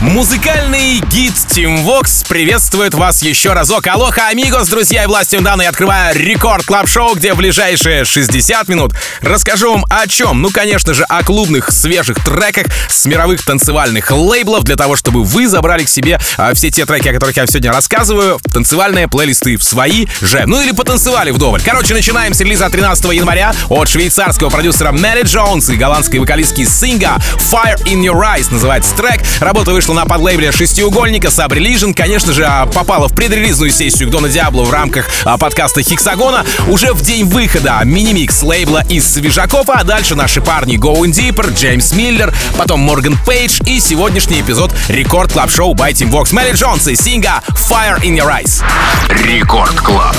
Музыкальный гид Tim Vox приветствует вас еще разок. Алоха, амигос, друзья и властью данной открываю Record Club Show где в ближайшие 60 минут расскажу вам о чем. Ну, конечно же, о клубных свежих треках с мировых танцевальных лейблов, для того, чтобы вы забрали к себе а, все те треки, о которых я сегодня рассказываю, в танцевальные плейлисты в свои же. Ну или потанцевали вдоволь. Короче, начинаем с релиза 13 января от швейцарского продюсера Мэри Джонс и голландской вокалистки Синга Fire in Your Eyes называется трек. Работа вышла вышла на подлейбле шестиугольника Sub Religion. Конечно же, а, попала в предрелизную сессию к Дона Диабло в рамках а, подкаста Hexagon а. Уже в день выхода мини-микс лейбла из свежаков, а дальше наши парни Going Deeper, Джеймс Миллер, потом Морган Пейдж и сегодняшний эпизод Record Club Show by Tim Vox. Мэри Джонс и Синга Fire in Your Eyes. Record Club.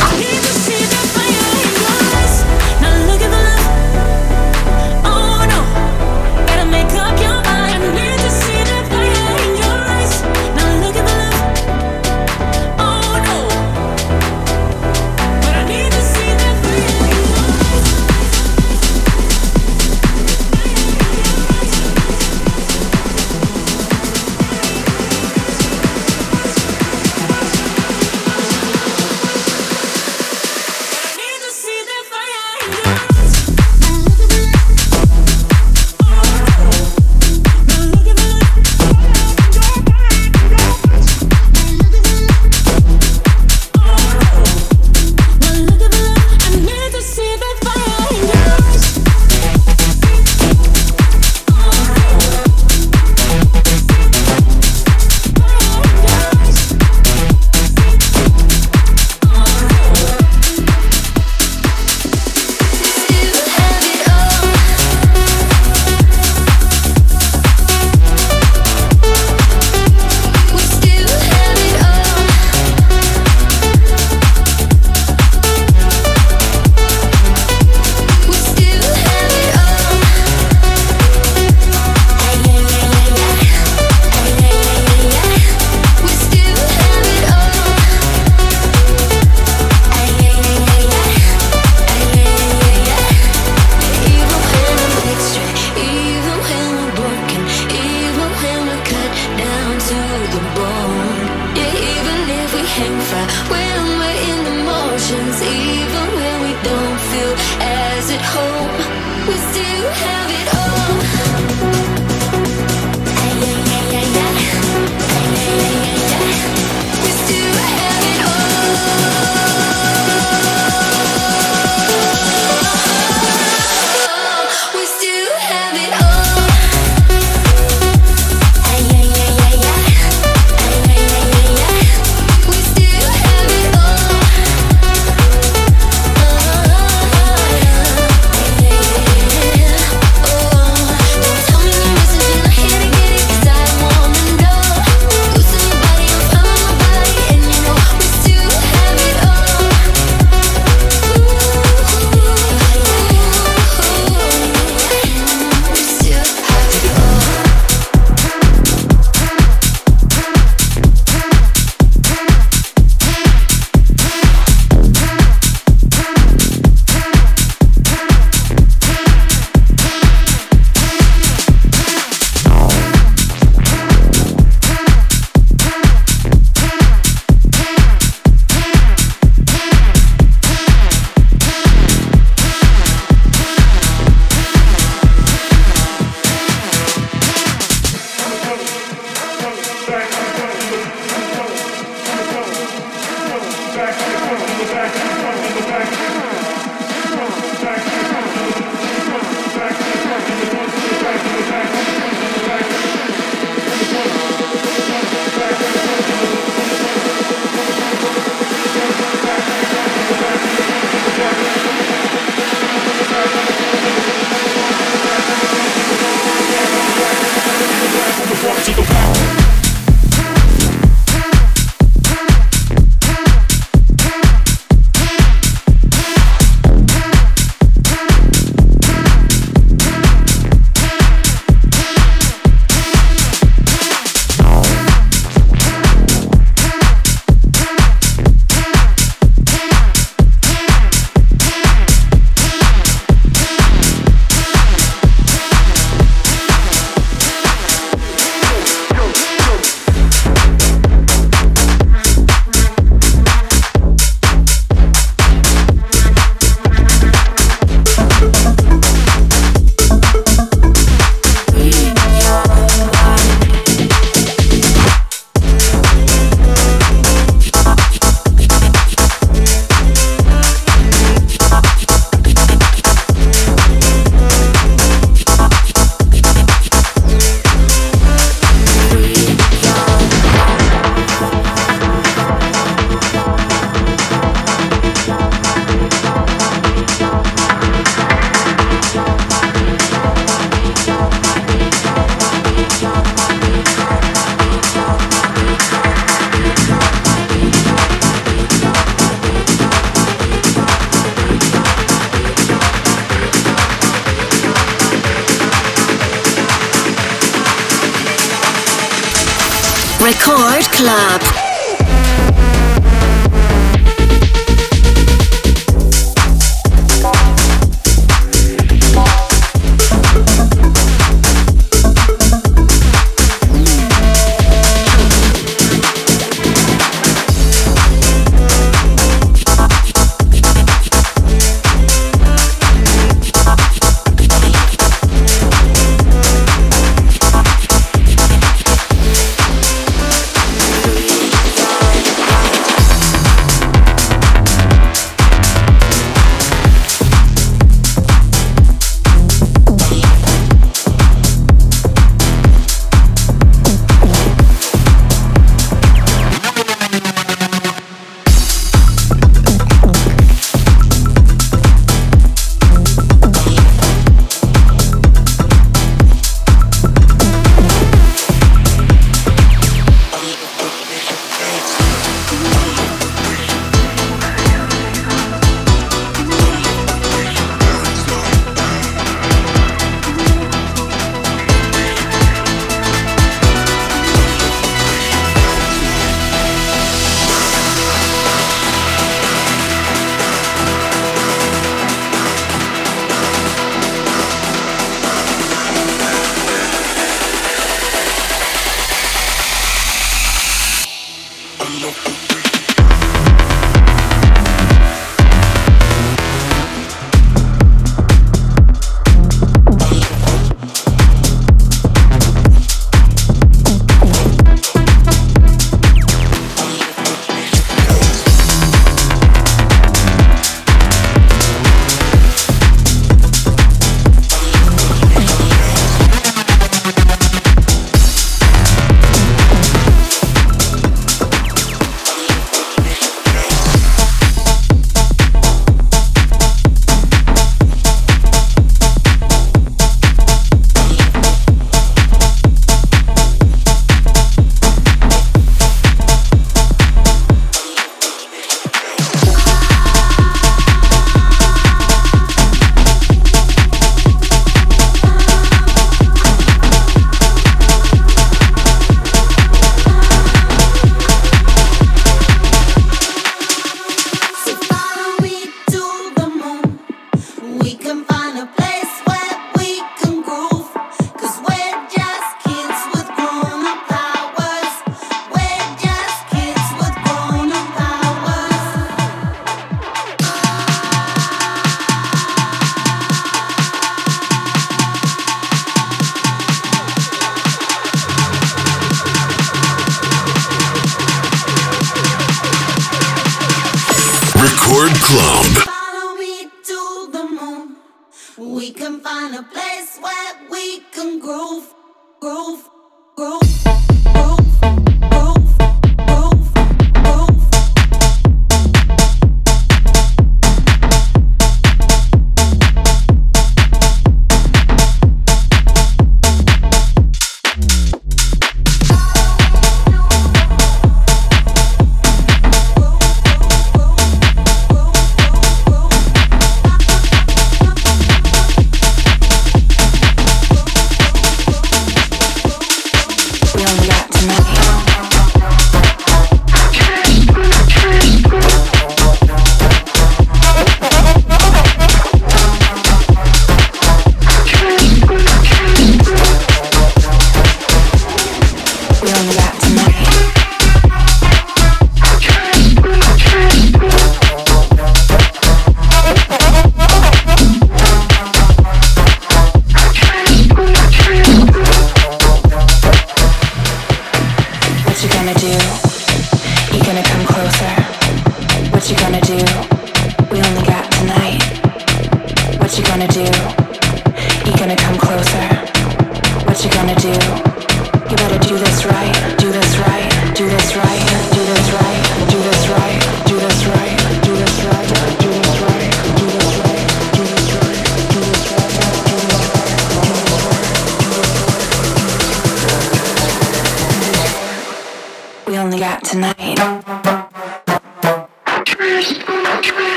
Club.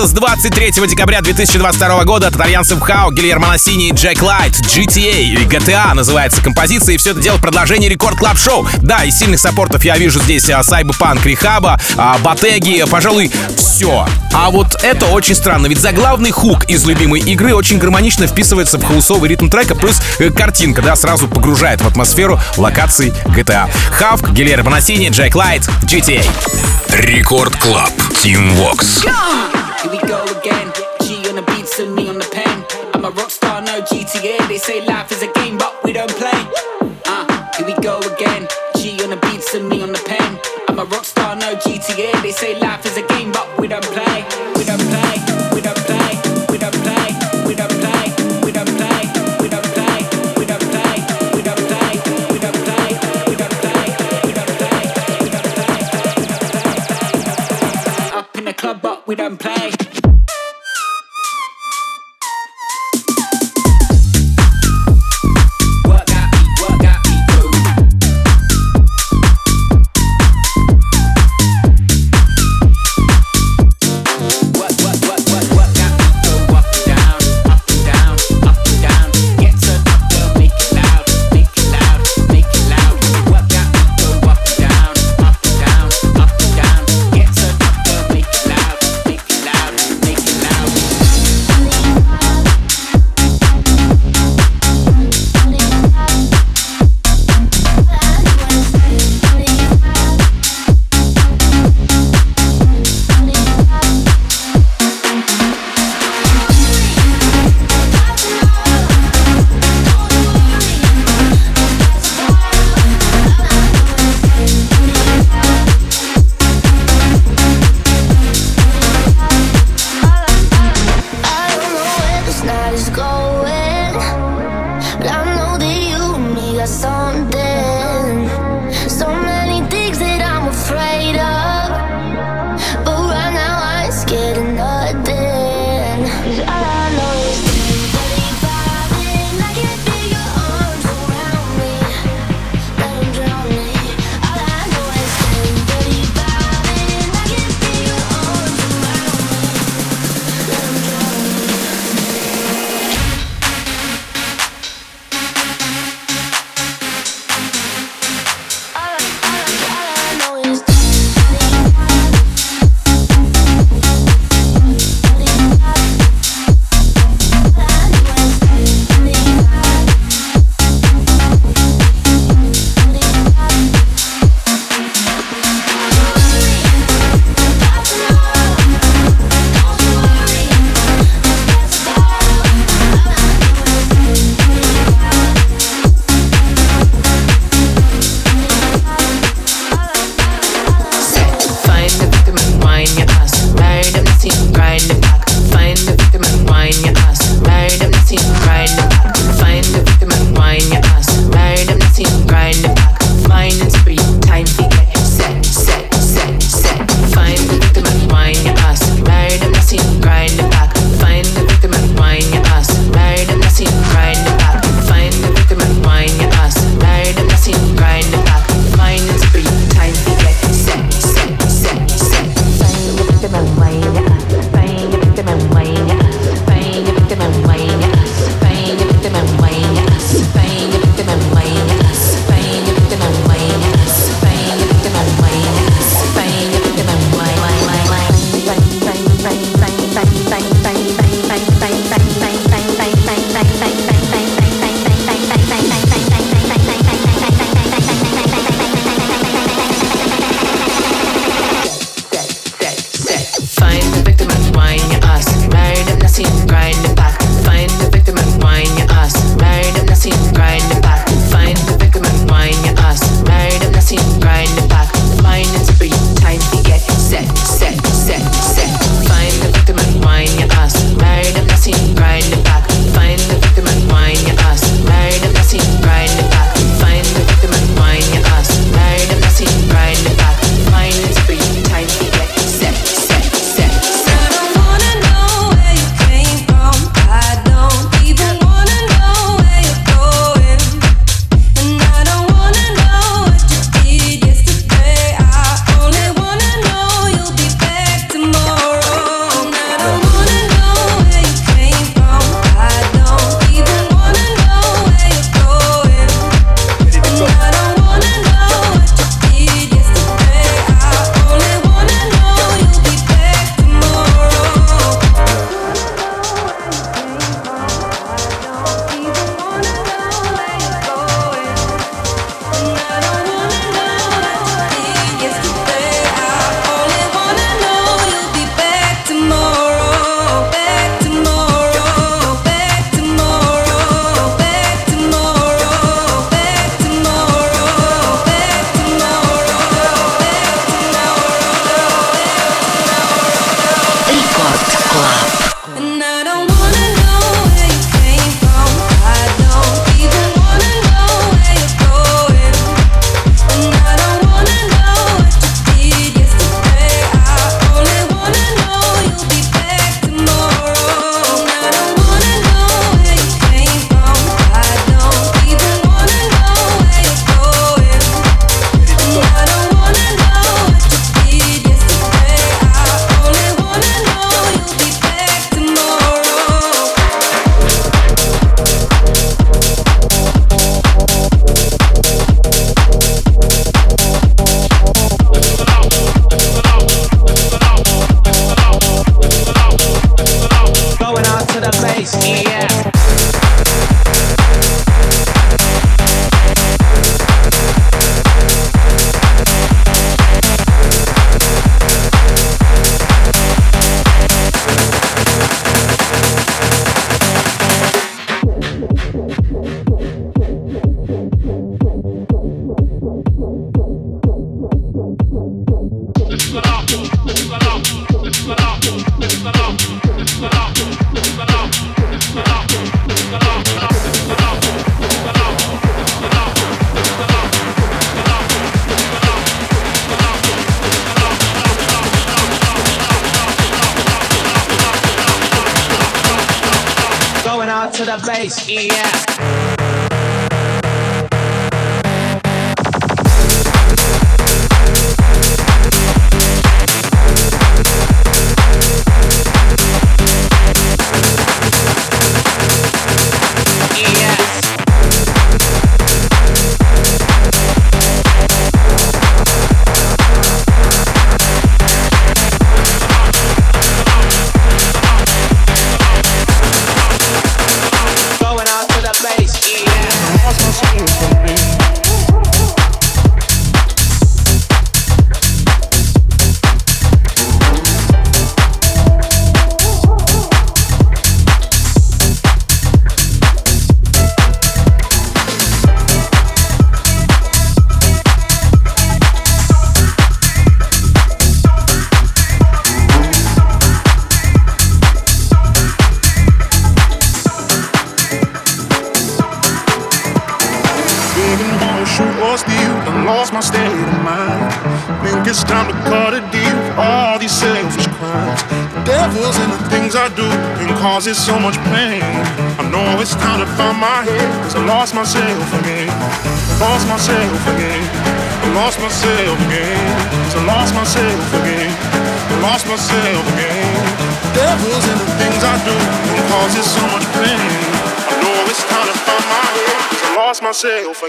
Релиза с 23 декабря 2022 года от итальянцев Хавк, Гильермо Насини и Джек Лайт, GTA и GTA называется композиция, и все это дело в продолжении Record Club Show. Да, из сильных саппортов я вижу здесь Сайбопанк, Рихаба, Батеги, пожалуй, все. А вот это очень странно, ведь заглавный хук из любимой игры очень гармонично вписывается в хаусовый ритм трека, плюс э, картинка, да, сразу погружает в атмосферу локаций GTA. Хавк, Гильермо Насини, Джек Лайт, GTA. Рекорд Клаб. Team Vox. Here we go again. G on the beats and me on the pen. I'm a rock star, no GTA. They say life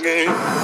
again.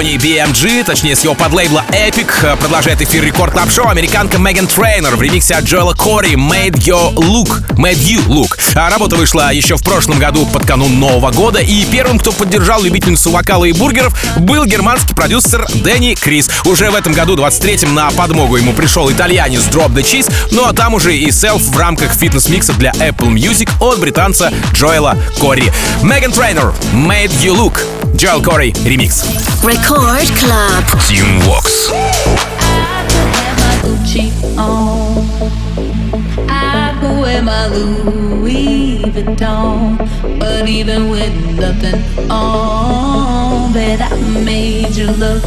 Sony BMG, точнее с его подлейбла Epic, продолжает эфир Record Club Show американка Меган Трейнер в ремиксе от Джоэла Кори Made Your Look. Made You Look. А работа вышла еще в прошлом году под канун Нового года, и первым, кто поддержал любительницу вокала и бургеров, был германский продюсер Дэнни Крис. Уже в этом году, 23-м, на подмогу ему пришел итальянец Drop the Cheese, ну а там уже и Self в рамках фитнес-микса для Apple Music от британца Джоэла Кори. Меган Трейнер, Made You Look. Джоэл Кори, ремикс. Record Club. Team Vox. I could wear my Louis Vuitton, but even with nothing on, bet I made you look.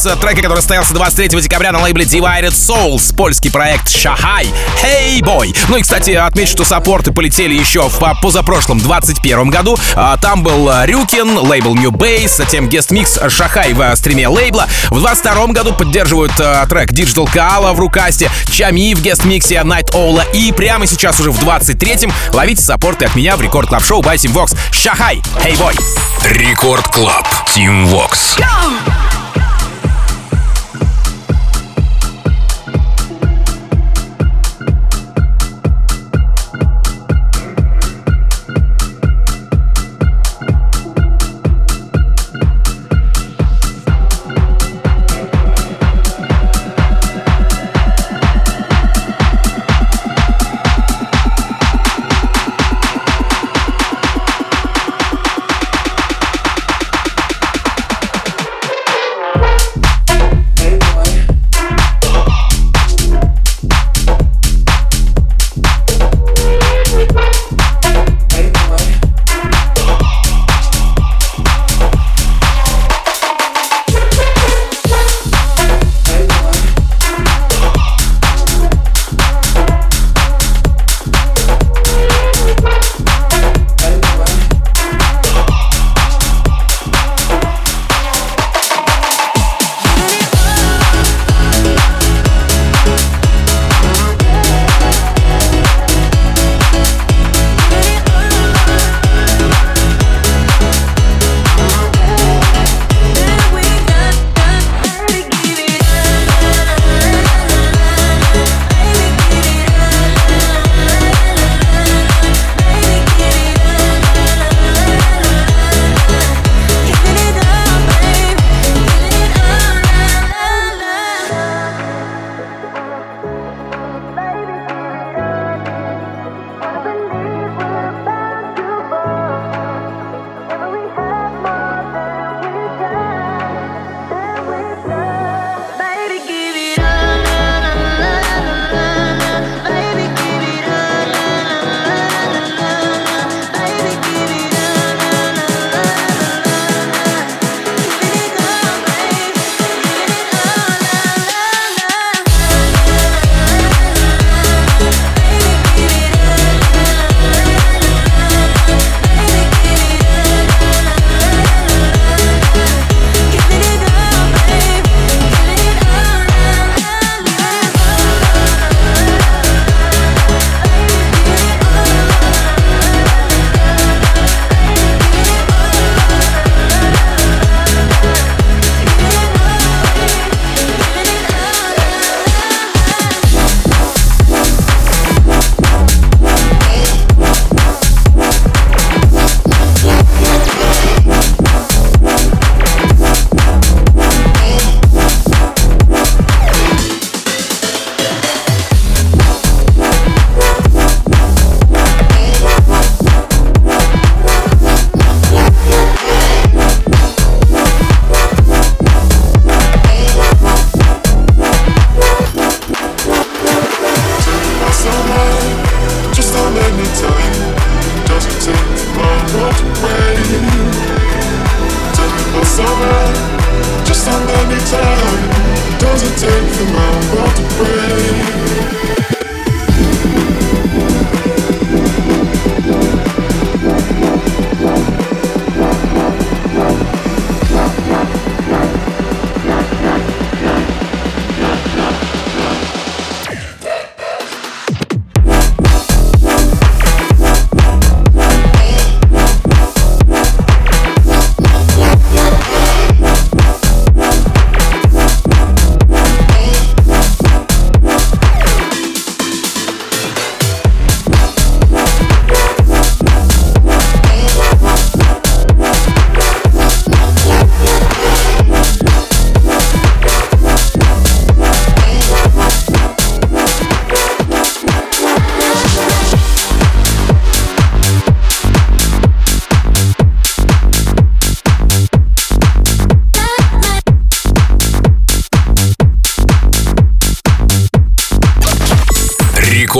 Show. Релиз трека, который состоялся 23 декабря на лейбле Divided Souls. Польский проект Шахай. Hey Boy. Ну и, кстати, отмечу, что саппорты полетели еще в позапрошлом 21 году. А, там был Рюкин, лейбл New Base, затем гест-микс Шахай в стриме лейбла. В 22 году поддерживают а, трек Digital Kala в рукасте, Чами в гест-миксе Night Owl. И прямо сейчас уже в 23-м ловите саппорты от меня в Record Club Show by Tim Vox. Шахай. Hey Boy. Рекорд Клаб. Team Vox. Go!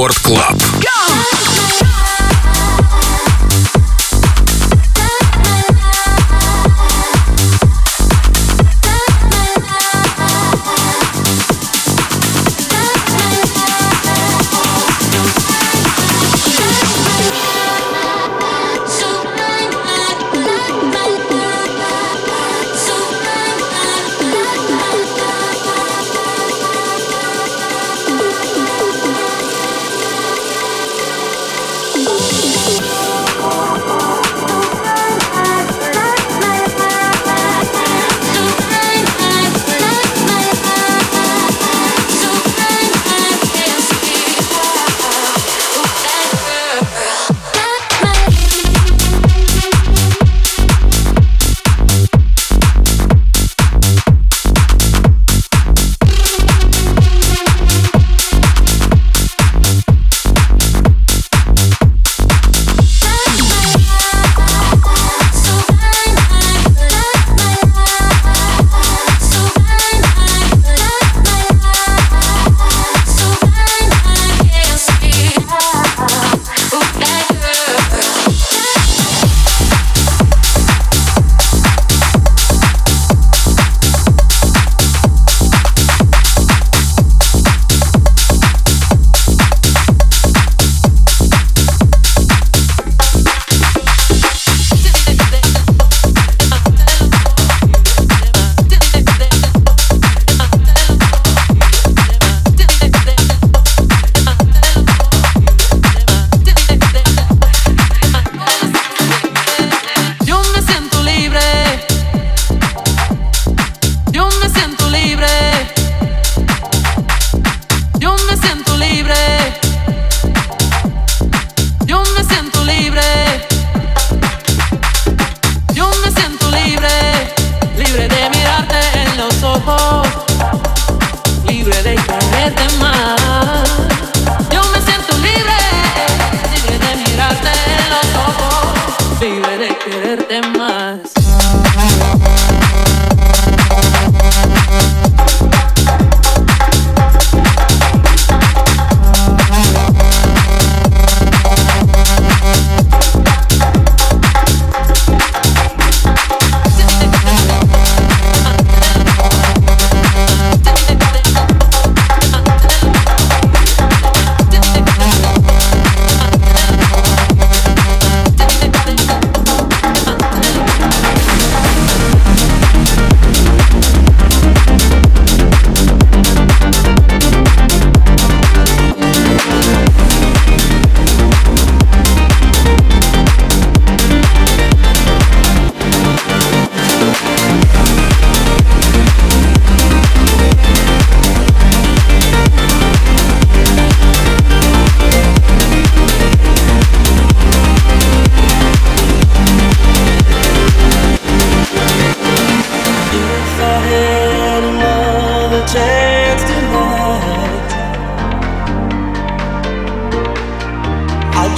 Рекорд Клаб.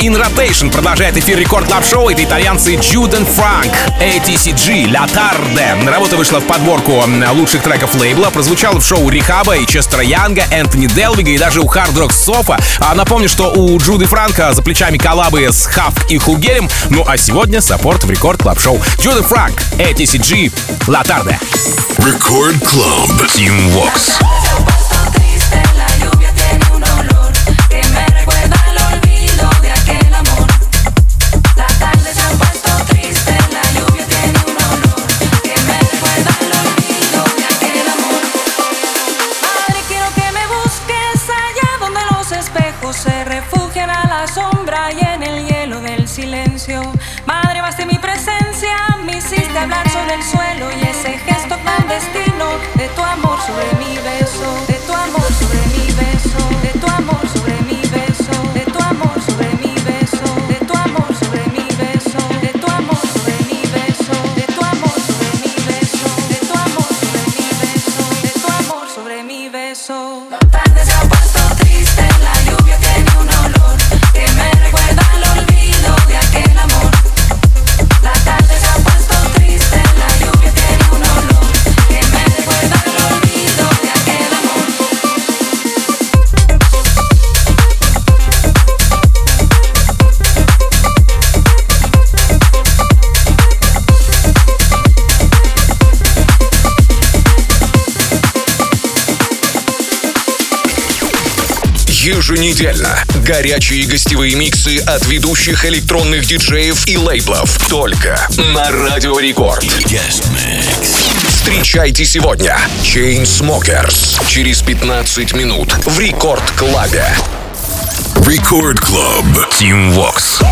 In Rotation продолжает эфир Record Club Show. Это итальянцы Jude and Frank, ATCG, La Tarde. Работа вышла в подборку лучших треков лейбла. Прозвучала в шоу Рихаба и Честера Янга, Энтони Делвига и даже у Hard Rock Sofa. А напомню, что у Джуды Франка за плечами коллабы с Хавк и Хугелем. Ну а сегодня саппорт в Record Club Show. Джуды Франк, ATCG, La Tarde. Record Club. Tim Vox. Еженедельно. Горячие гостевые миксы от ведущих электронных диджеев и лейблов. Только на Радио Рекорд. Встречайте сегодня Chainsmokers через 15 минут в Record Club е. Record Club. Tim Vox.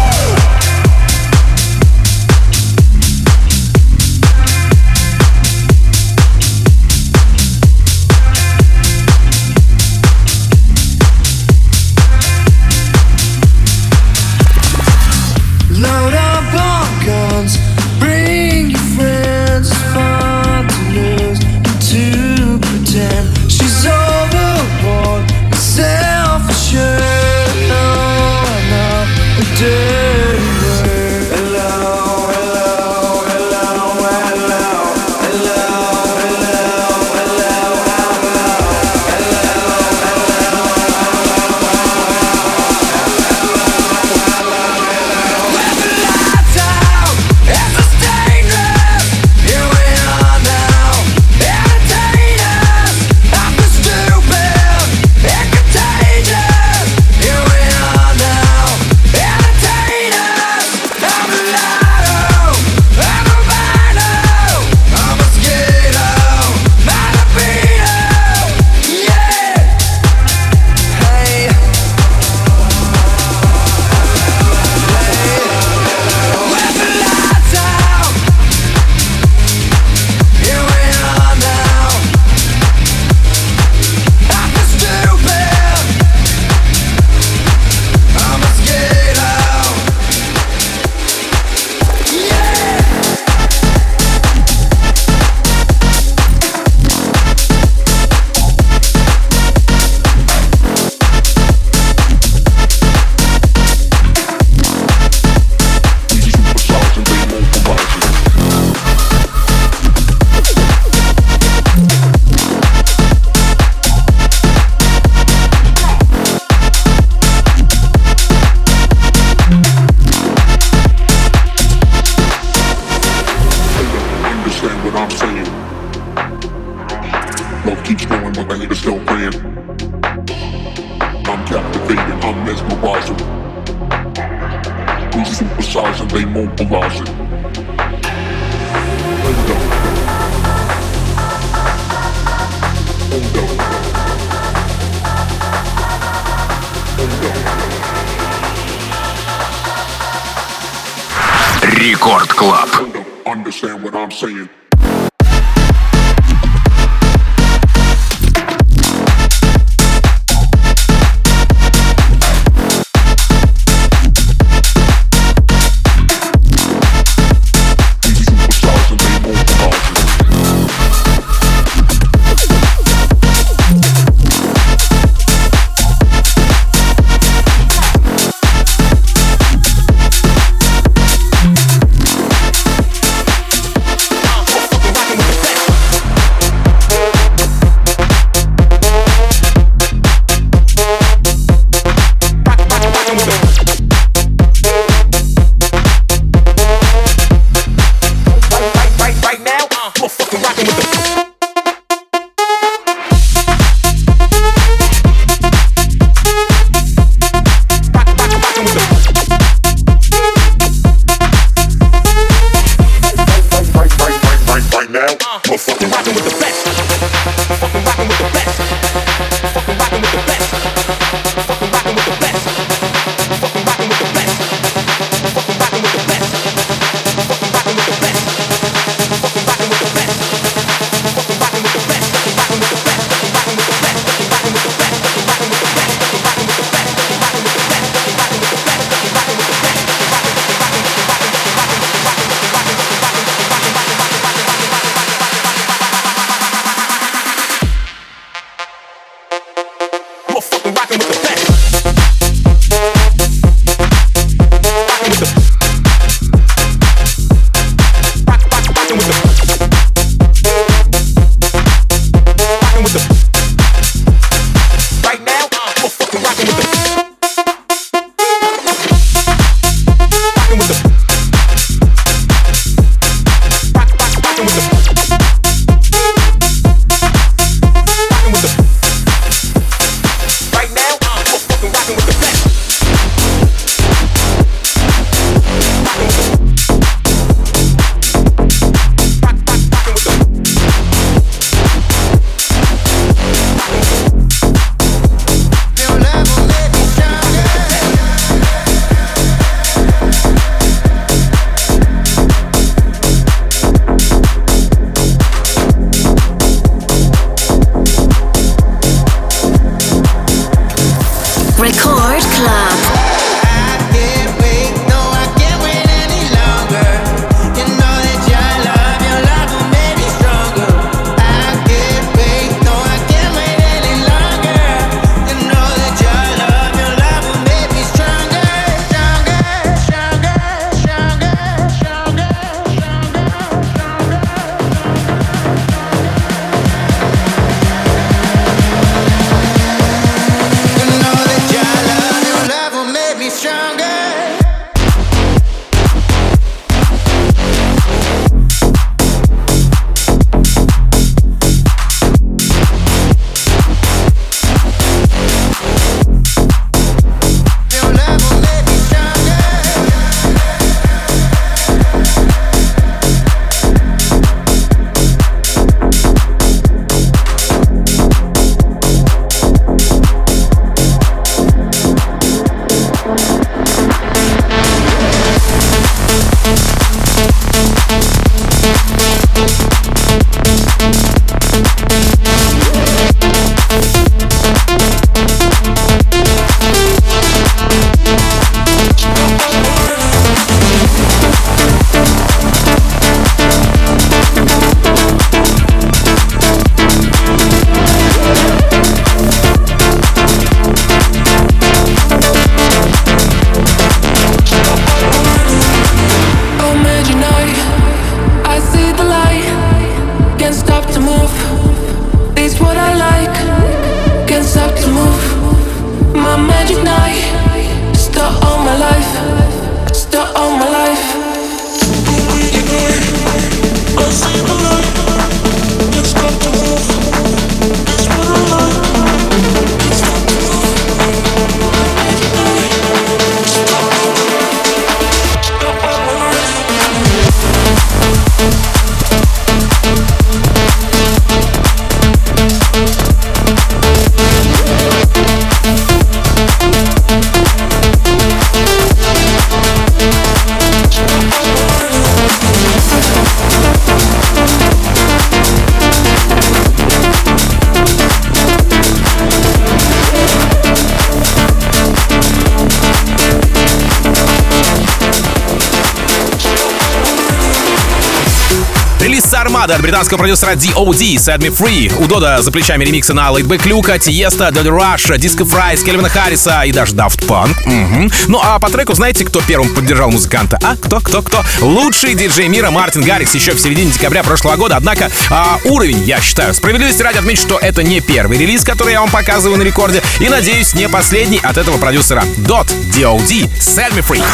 От британского продюсера D.O.D. Set Me Free. У Дода за плечами ремиксы на Laidback Люка, Тиеста, Додди Rush, Disco Fries, Кельвина Харриса и даже Daft Punk. Угу. Ну а по треку знаете, кто первым поддержал музыканта? А кто, кто, кто? Лучший диджей мира Мартин Гаррикс еще в середине декабря прошлого года. Однако а, уровень, я считаю, справедливости ради отмечу, что это не первый релиз, который я вам показываю на рекорде. И надеюсь, не последний от этого продюсера. Dot, D.O.D. Set Me Free.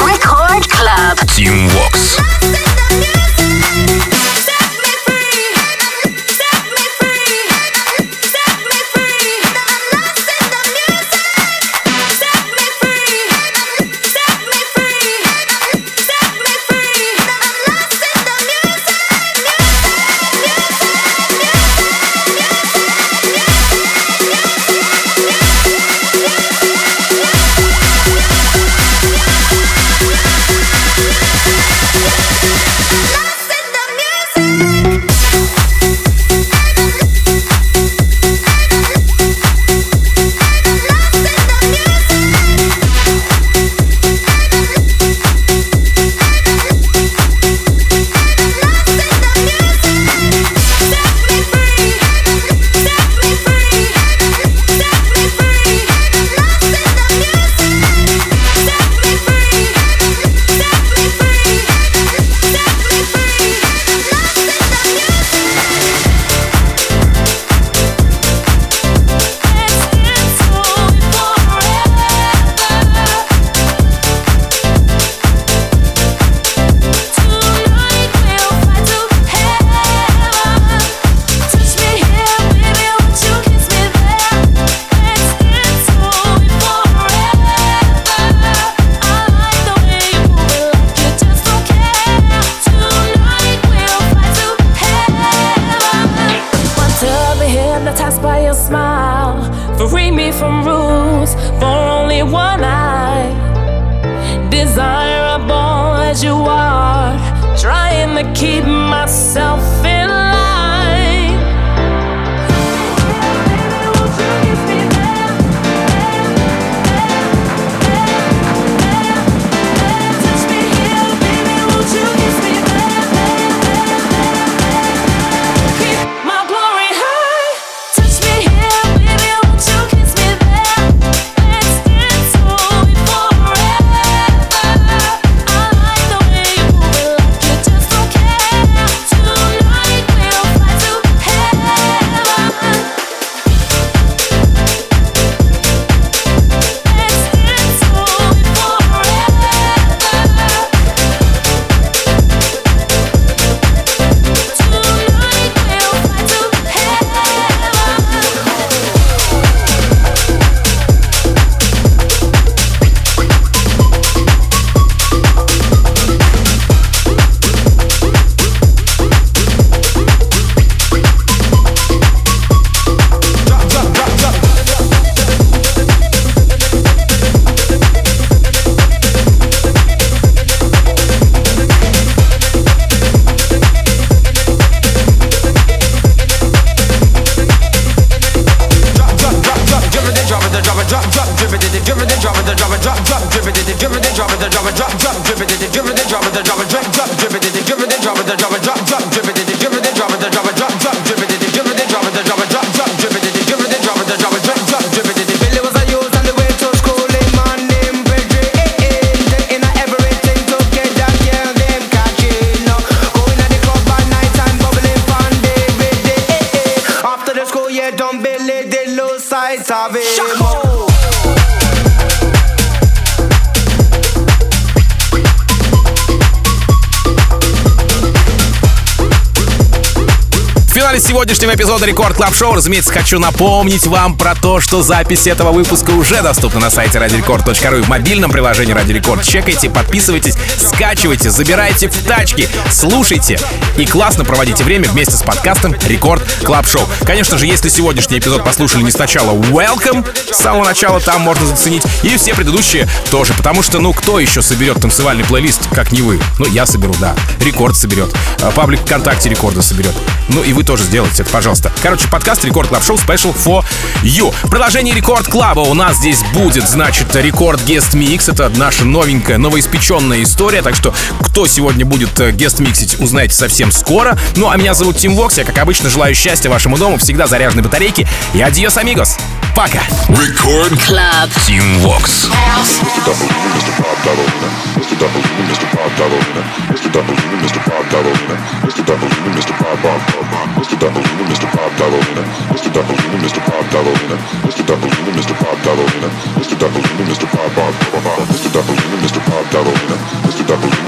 Record Club. Team Vox. Эпизода Record Club Show, разумеется, хочу напомнить вам про то, что запись этого выпуска уже доступна на сайте radiorecord.ru и в мобильном приложении Радио Рекорд. Чекайте, подписывайтесь, скачивайте, забирайте в тачки, слушайте и классно проводите время вместе с подкастом Record Club Show. Конечно же, если сегодняшний эпизод послушали не сначала, welcome, с самого начала там можно заценить, и все предыдущие тоже, потому что, ну, кто еще соберет танцевальный плейлист, как не вы? Ну, я соберу, да. Рекорд соберет. А, паблик ВКонтакте рекорда соберет. Ну, и вы тоже сделайте это, пожалуйста. Короче, подкаст Record Club Show Special for You. В продолжении Record Club а у нас здесь будет, значит, Record Guest Mix. Это наша новенькая, новоиспеченная история. Так что, кто сегодня будет guest э, миксить, узнаете совсем скоро. Ну, а меня зовут Тим Вокс. Я, как обычно, желаю счастья вашему дому, всегда заряженной батарейки. И adiós, amigos. Пока. Record Club. Тим Вокс. Mr. Pop, Mr. Pop, Mr. Pop, Mr. Pop, Mr. Pop, Mr. Pop, Mr. Mr. Dumbledore, Mr. Bob Ballerina, Mr. Dumbledore, Mr. Bob Ballerina, Mr. Dumbledore, Mr. Bob Ballerina, Mr. Dumbledore, Mr. Bob Bob Bob, Mr. Dumbledore, Mr. Bob Ballerina, Mr. Dumbledore.